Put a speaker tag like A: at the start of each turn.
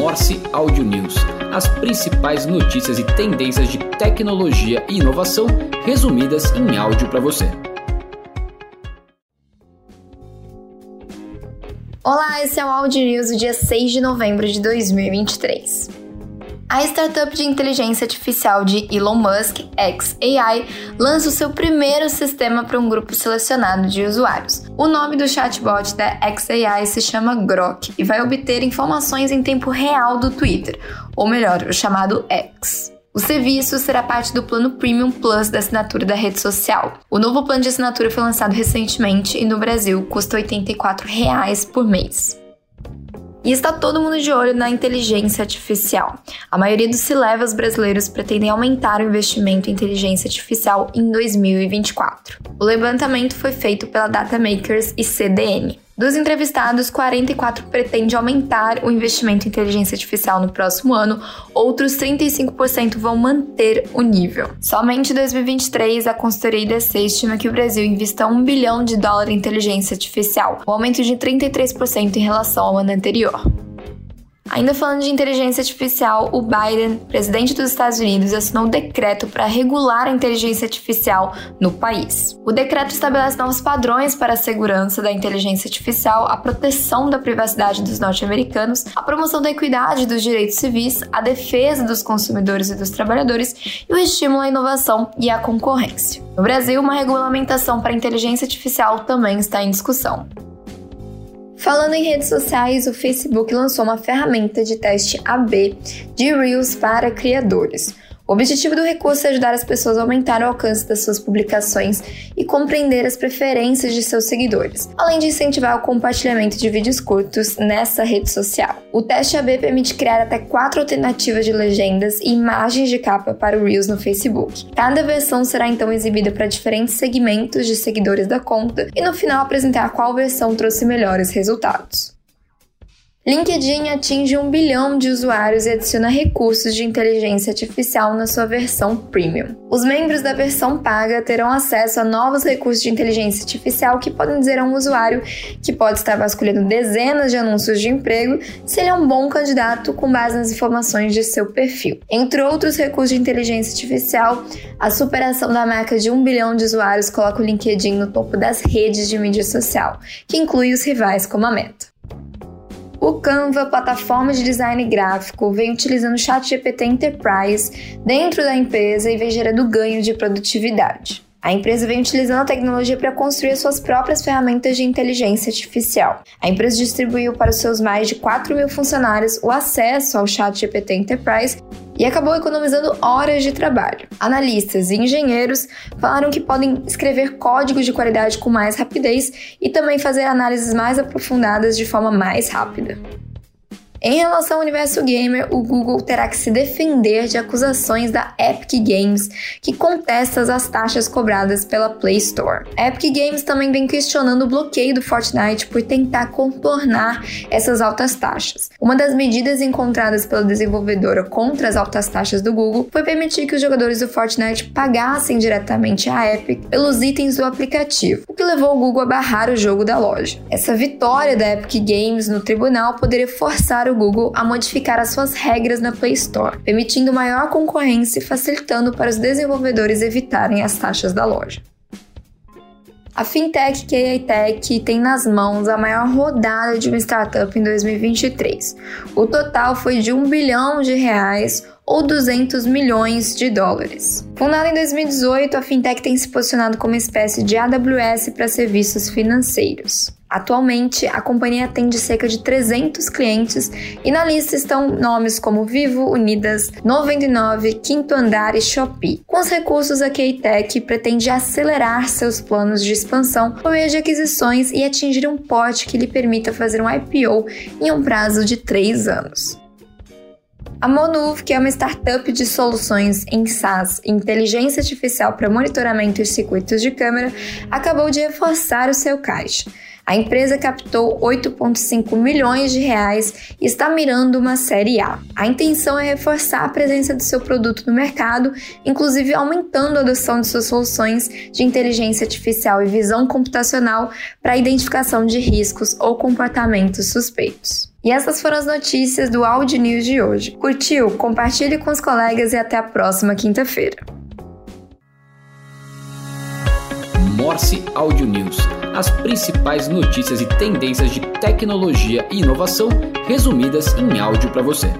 A: Morse Audio News, as principais notícias e tendências de tecnologia e inovação resumidas em áudio para você.
B: Olá, esse é o Audio News do dia 6 de novembro de 2023. A startup de inteligência artificial de Elon Musk, xAI, lança o seu primeiro sistema para um grupo selecionado de usuários. O nome do chatbot da xAI se chama Grok e vai obter informações em tempo real do Twitter, ou melhor, o chamado X. O serviço será parte do plano Premium Plus da assinatura da rede social. O novo plano de assinatura foi lançado recentemente e no Brasil custa R$ 84 por mês. E está todo mundo de olho na inteligência artificial. A maioria dos C-Levels brasileiros pretendem aumentar o investimento em inteligência artificial em 2024. O levantamento foi feito pela Datamakers e CDN. Dos entrevistados, 44 pretende aumentar o investimento em inteligência artificial no próximo ano, outros 35% vão manter o nível. Somente em 2023, a consultoria IDC estima que o Brasil invista 1 bilhão de dólares em inteligência artificial, um aumento de 33% em relação ao ano anterior. Ainda falando de inteligência artificial, o Biden, presidente dos Estados Unidos, assinou um decreto para regular a inteligência artificial no país. O decreto estabelece novos padrões para a segurança da inteligência artificial, a proteção da privacidade dos norte-americanos, a promoção da equidade dos direitos civis, a defesa dos consumidores e dos trabalhadores e o estímulo à inovação e à concorrência. No Brasil, uma regulamentação para a inteligência artificial também está em discussão. Falando em redes sociais, o Facebook lançou uma ferramenta de teste AB de Reels para criadores. O objetivo do recurso é ajudar as pessoas a aumentar o alcance das suas publicações e compreender as preferências de seus seguidores, além de incentivar o compartilhamento de vídeos curtos nessa rede social. O teste AB permite criar até quatro alternativas de legendas e imagens de capa para o Reels no Facebook. Cada versão será então exibida para diferentes segmentos de seguidores da conta e no final apresentar qual versão trouxe melhores resultados. LinkedIn atinge um bilhão de usuários e adiciona recursos de inteligência artificial na sua versão premium. Os membros da versão paga terão acesso a novos recursos de inteligência artificial que podem dizer a um usuário que pode estar vasculhando dezenas de anúncios de emprego se ele é um bom candidato com base nas informações de seu perfil. Entre outros recursos de inteligência artificial, a superação da marca de um bilhão de usuários coloca o LinkedIn no topo das redes de mídia social, que inclui os rivais como a Meta. O Canva, plataforma de design gráfico, vem utilizando o ChatGPT Enterprise dentro da empresa e vem gerando ganho de produtividade. A empresa vem utilizando a tecnologia para construir suas próprias ferramentas de inteligência artificial. A empresa distribuiu para os seus mais de 4 mil funcionários o acesso ao ChatGPT Enterprise e acabou economizando horas de trabalho. Analistas e engenheiros falaram que podem escrever códigos de qualidade com mais rapidez e também fazer análises mais aprofundadas de forma mais rápida. Em relação ao universo gamer, o Google terá que se defender de acusações da Epic Games, que contesta as taxas cobradas pela Play Store. A Epic Games também vem questionando o bloqueio do Fortnite por tentar contornar essas altas taxas. Uma das medidas encontradas pela desenvolvedora contra as altas taxas do Google foi permitir que os jogadores do Fortnite pagassem diretamente à Epic pelos itens do aplicativo, o que levou o Google a barrar o jogo da loja. Essa vitória da Epic Games no tribunal poderia forçar o Google a modificar as suas regras na Play Store, permitindo maior concorrência e facilitando para os desenvolvedores evitarem as taxas da loja. A fintech KATech tem nas mãos a maior rodada de uma startup em 2023. O total foi de 1 bilhão de reais ou 200 milhões de dólares. Fundada em 2018, a fintech tem se posicionado como espécie de AWS para serviços financeiros. Atualmente, a companhia atende cerca de 300 clientes e na lista estão nomes como Vivo, Unidas, 99, Quinto Andar e Shopee. Com os recursos, a Keitech pretende acelerar seus planos de expansão por meio de aquisições e atingir um porte que lhe permita fazer um IPO em um prazo de 3 anos. A Monuv, que é uma startup de soluções em SaaS inteligência artificial para monitoramento e circuitos de câmera, acabou de reforçar o seu caixa. A empresa captou 8,5 milhões de reais e está mirando uma série A. A intenção é reforçar a presença do seu produto no mercado, inclusive aumentando a adoção de suas soluções de inteligência artificial e visão computacional para a identificação de riscos ou comportamentos suspeitos. E essas foram as notícias do Audi News de hoje. Curtiu? Compartilhe com os colegas e até a próxima quinta-feira.
A: Morse Audio News. As principais notícias e tendências de tecnologia e inovação resumidas em áudio para você.